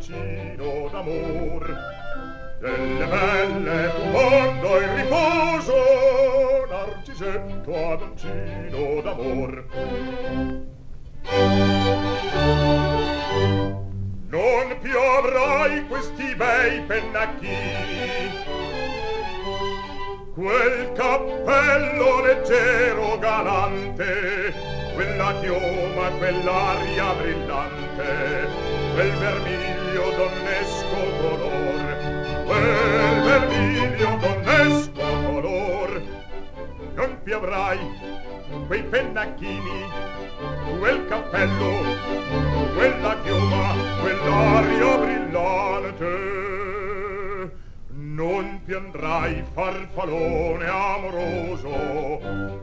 Adoncino d'amor. Delle belle mondo in riposo, narcisetto adoncino d'amor. Non più avrai questi bei pennacchini Quel cappello leggero galante Quella chioma, quell'aria brillante Quel vermiglio donnesco color Quel vermiglio donnesco color Non più avrai quei pennacchini quel cappello, quella chioma, quell'aria brillante. non piandrai farfallone amoroso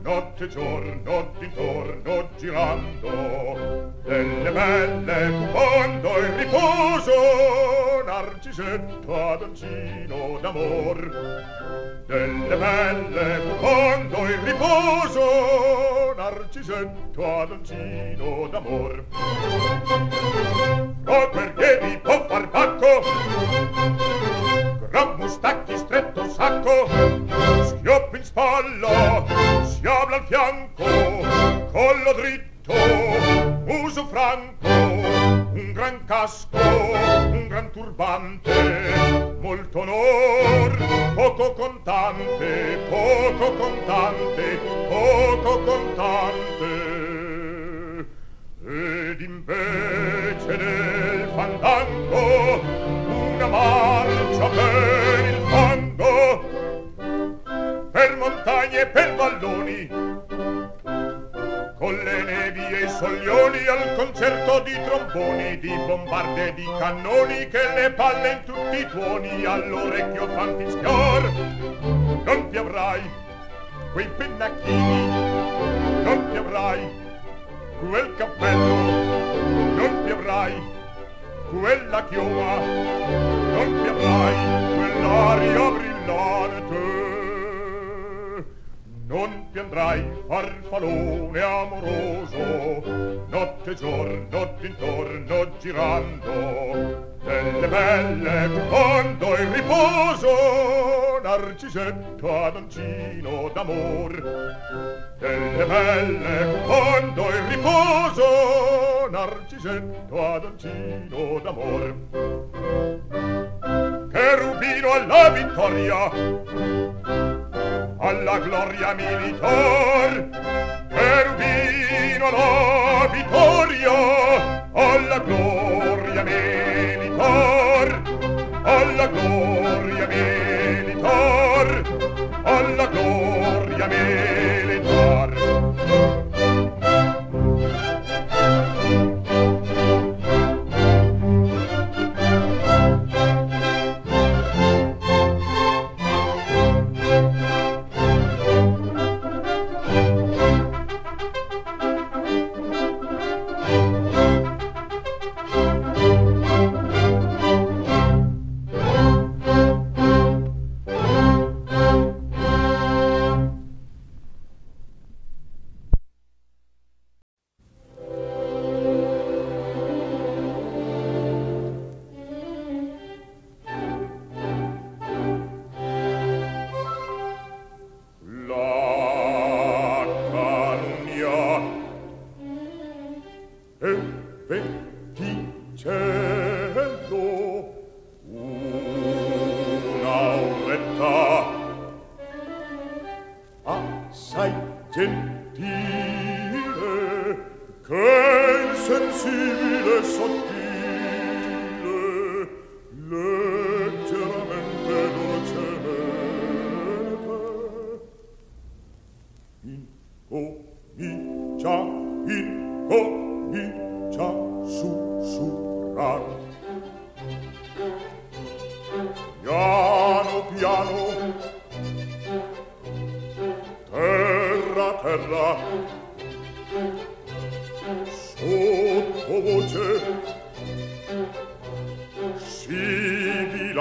notte e giorno d'intorno girando delle belle quando in riposo narcisetto adoncino d'amor. Delle belle quando in riposo narcisetto adoncino d'amor. O perché vi può far tacco? Sacco, schioppo in spalla, sciabla al fianco, collo dritto, muso franco, un gran casco, un gran turbante, molto onor, poco contante, poco contante, poco contante. Ed invece nel fandango una marcia per montagne e per valloni, con le nevi e i soglioni al concerto di tromboni, di bombarde e di cannoni che le palle in tutti i tuoni all'orecchio fan fischiar. Non ti avrai quei pennacchini, non ti avrai quel cappello, non ti avrai quella chioma, non ti avrai quell'aria brillante. non piandrai farfalone amoroso. Notte e giorno d'intorno girando. Delle belle quando in riposo narcisetto adoncino d'amor. Delle belle quando in riposo narcisetto adoncino d'amor cherubino alla vittoria alla gloria militar. Cherubino alla vittoria alla gloria militar. Alla gloria militar alla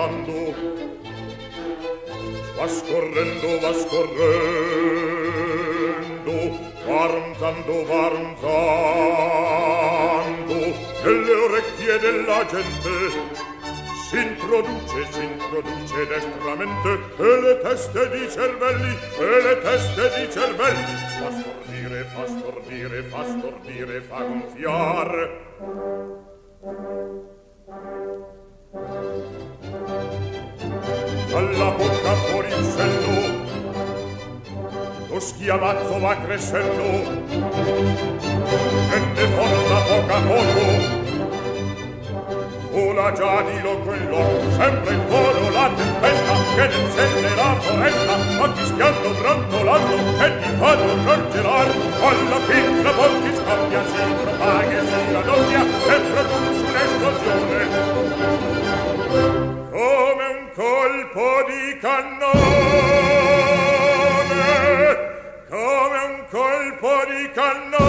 scorrendo va scorrendo va scorrendo varantando varantando nelle orecchie della gente si introduce si introduce destramente e le teste di cervelli, e le teste di cervelli. Fa stordire, fa stordire, fa stordire, fa gonfiar. Dalla bocca fuori il sello, lo schiamazzo va crescendo, e ne porta poco a poco, una già di loco in loco, sempre in volo la tempesta, che ne encende la foresta, ma fischiando, brantolando, e ti fanno non alla fin la bocca scoppia, si propaga, si raddoppia, e produce un'esplosione come un colpo di cannone. Come un colpo di cannone.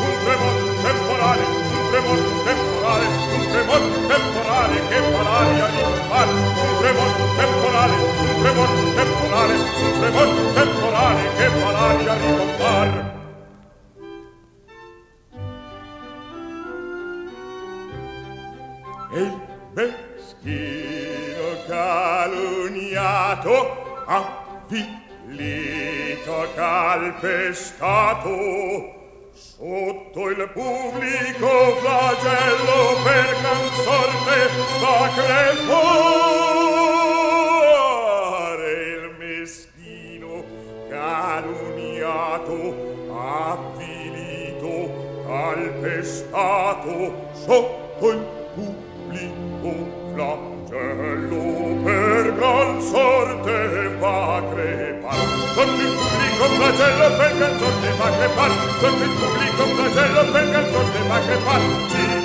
Un tremor temporale un tremor temporale un tremor temporale che fa l'aria di far un tremor temporale un tremor temporale un tremor temporale che fa l'aria di compar Ehi, meschino caluniato, avvilito calpestato sotto il pubblico flagello per consorte va crepare il meschino caluniato avvilito calpestato sotto il pubblico di flagello per gran sorte va crepar. Con il pubblico flagello per gran sorte va crepar. Con il pubblico flagello per gran sorte va crepar.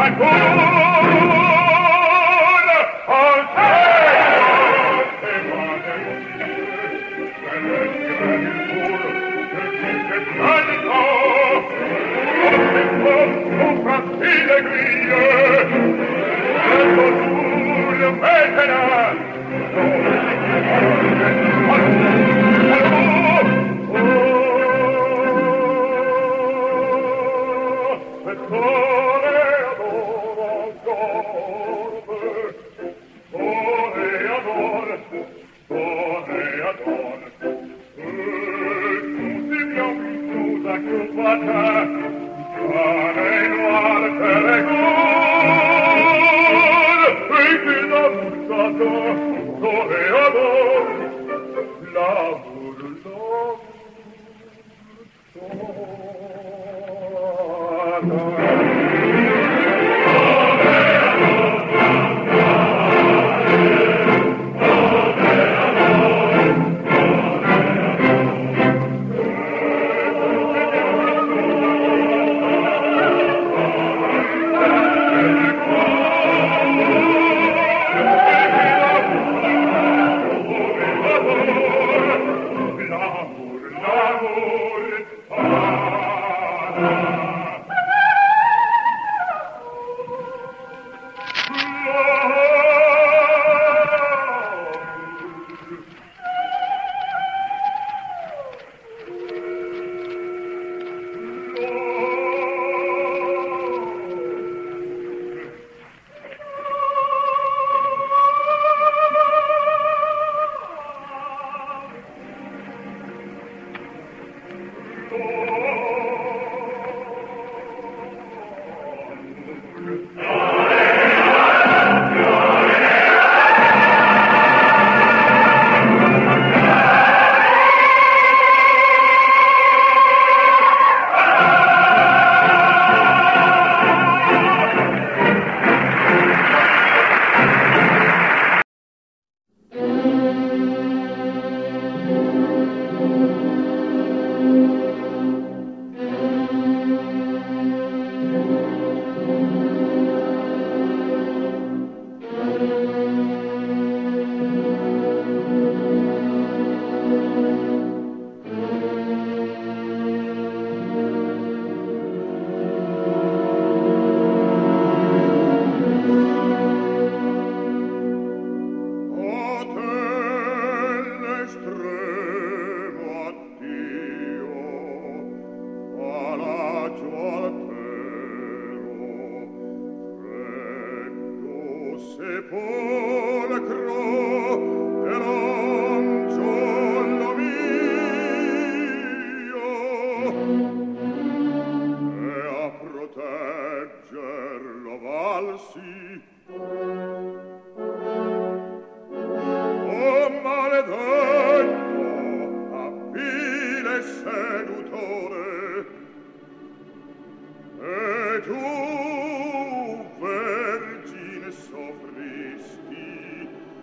my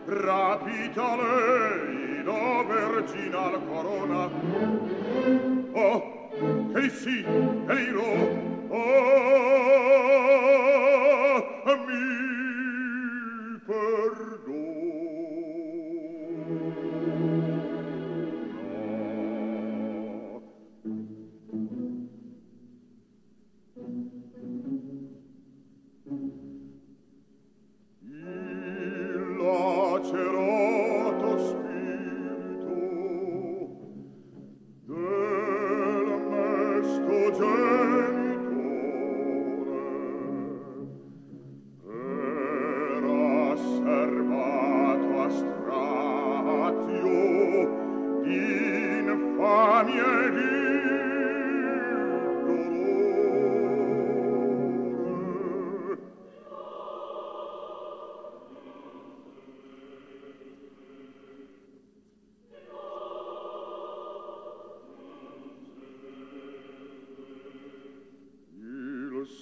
rapita lei la corona. Oh che sì che iro oh.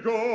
go.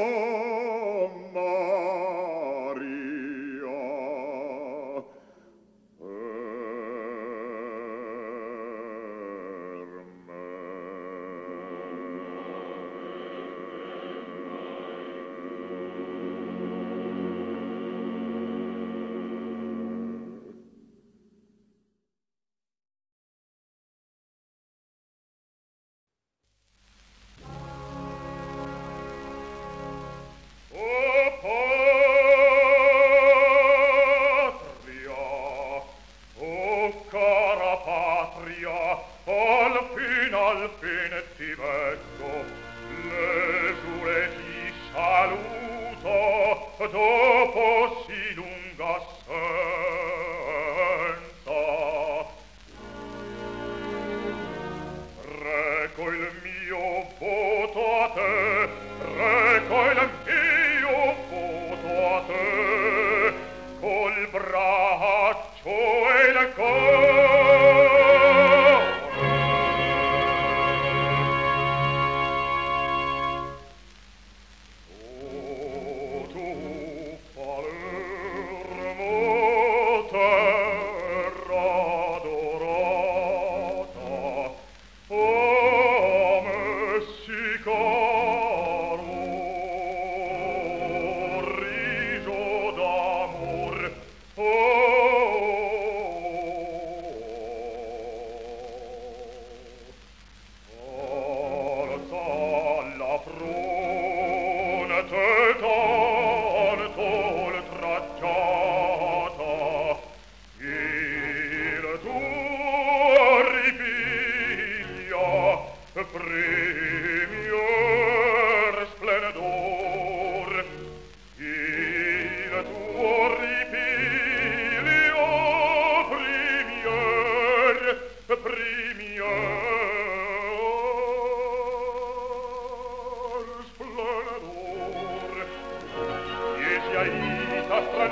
era.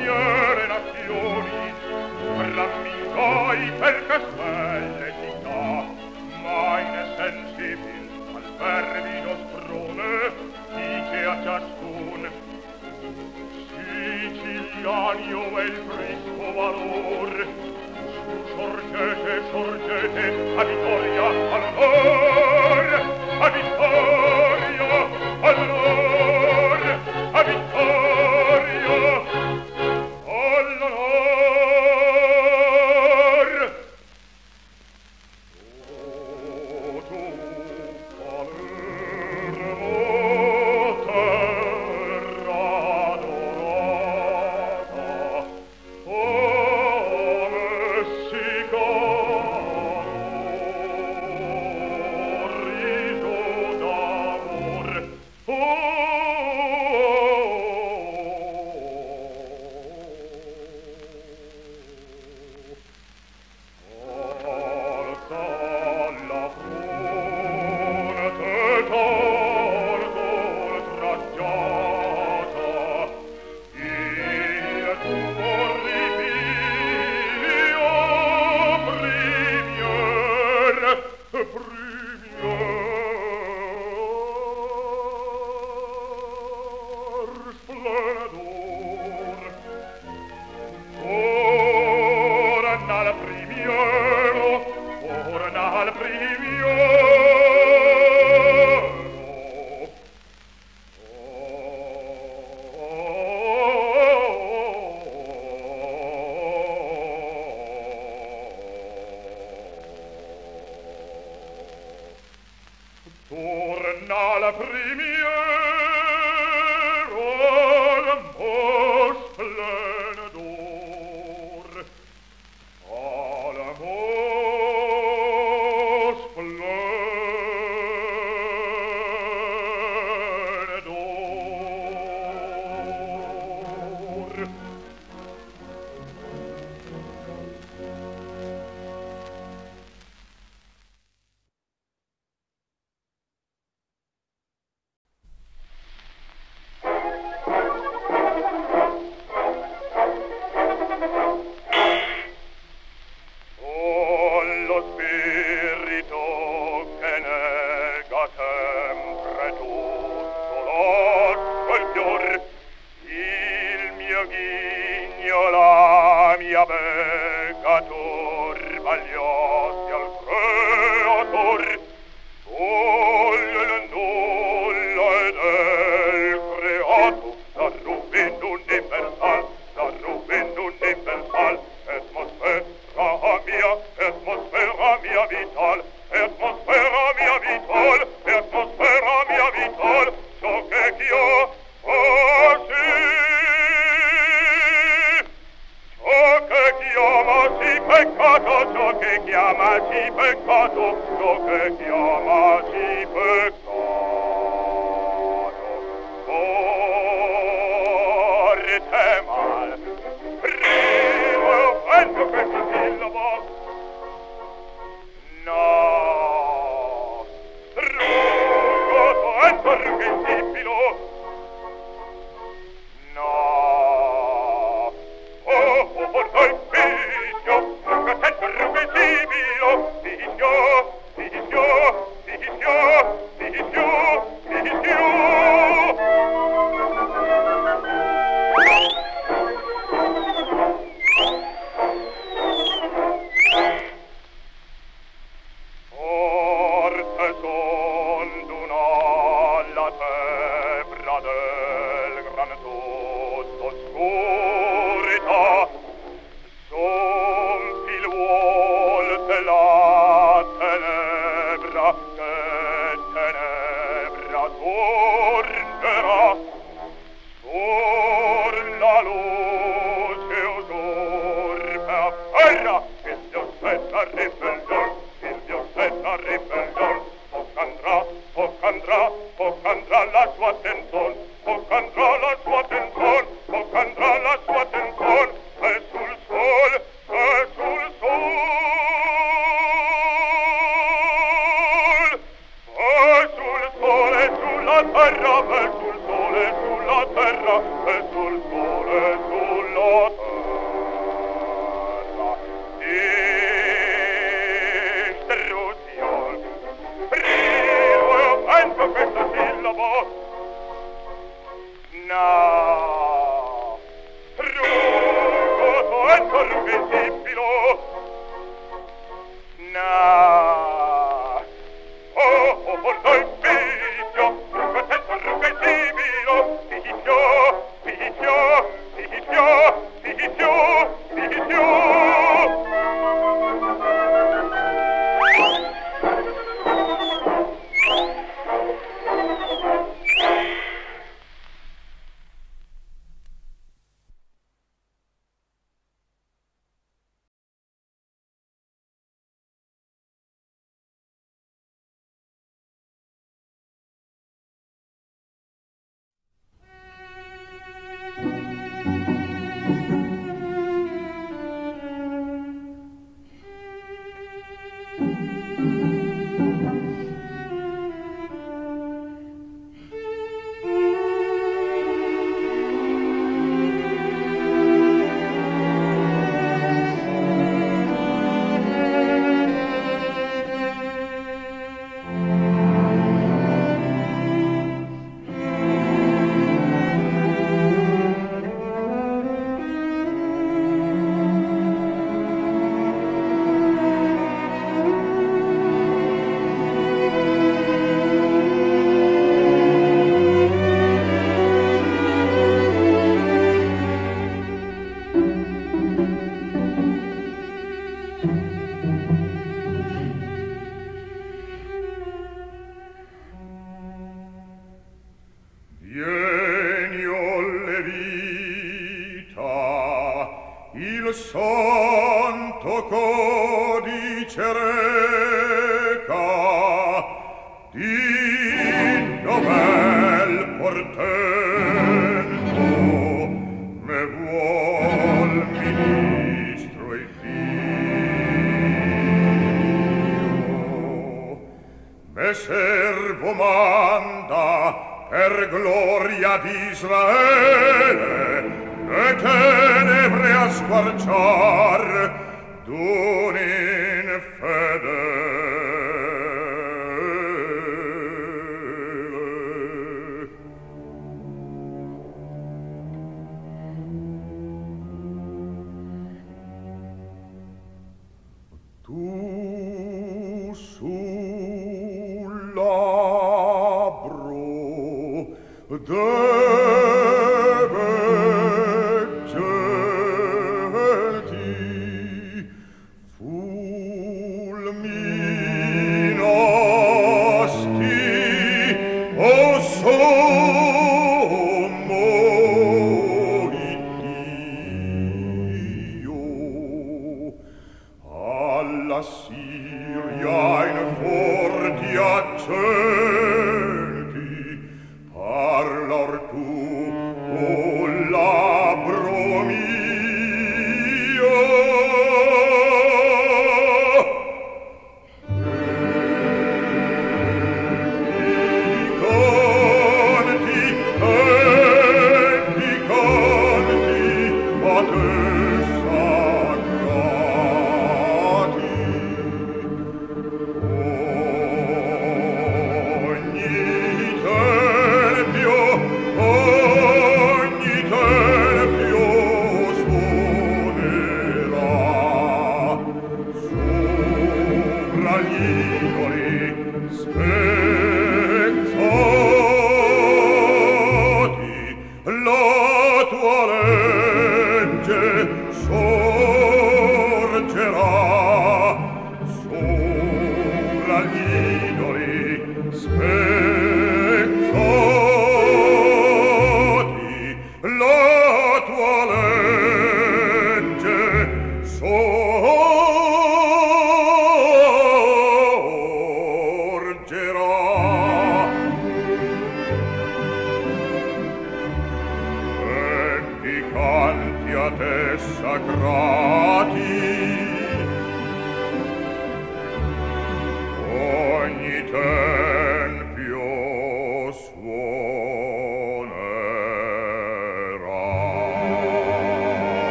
Yeah. andrà, poc andrà la tua attenzione, poc andrà la tua attenzione. santo codice reca di novel portento me vuol ministro e Dio me servo manda per gloria di Israele.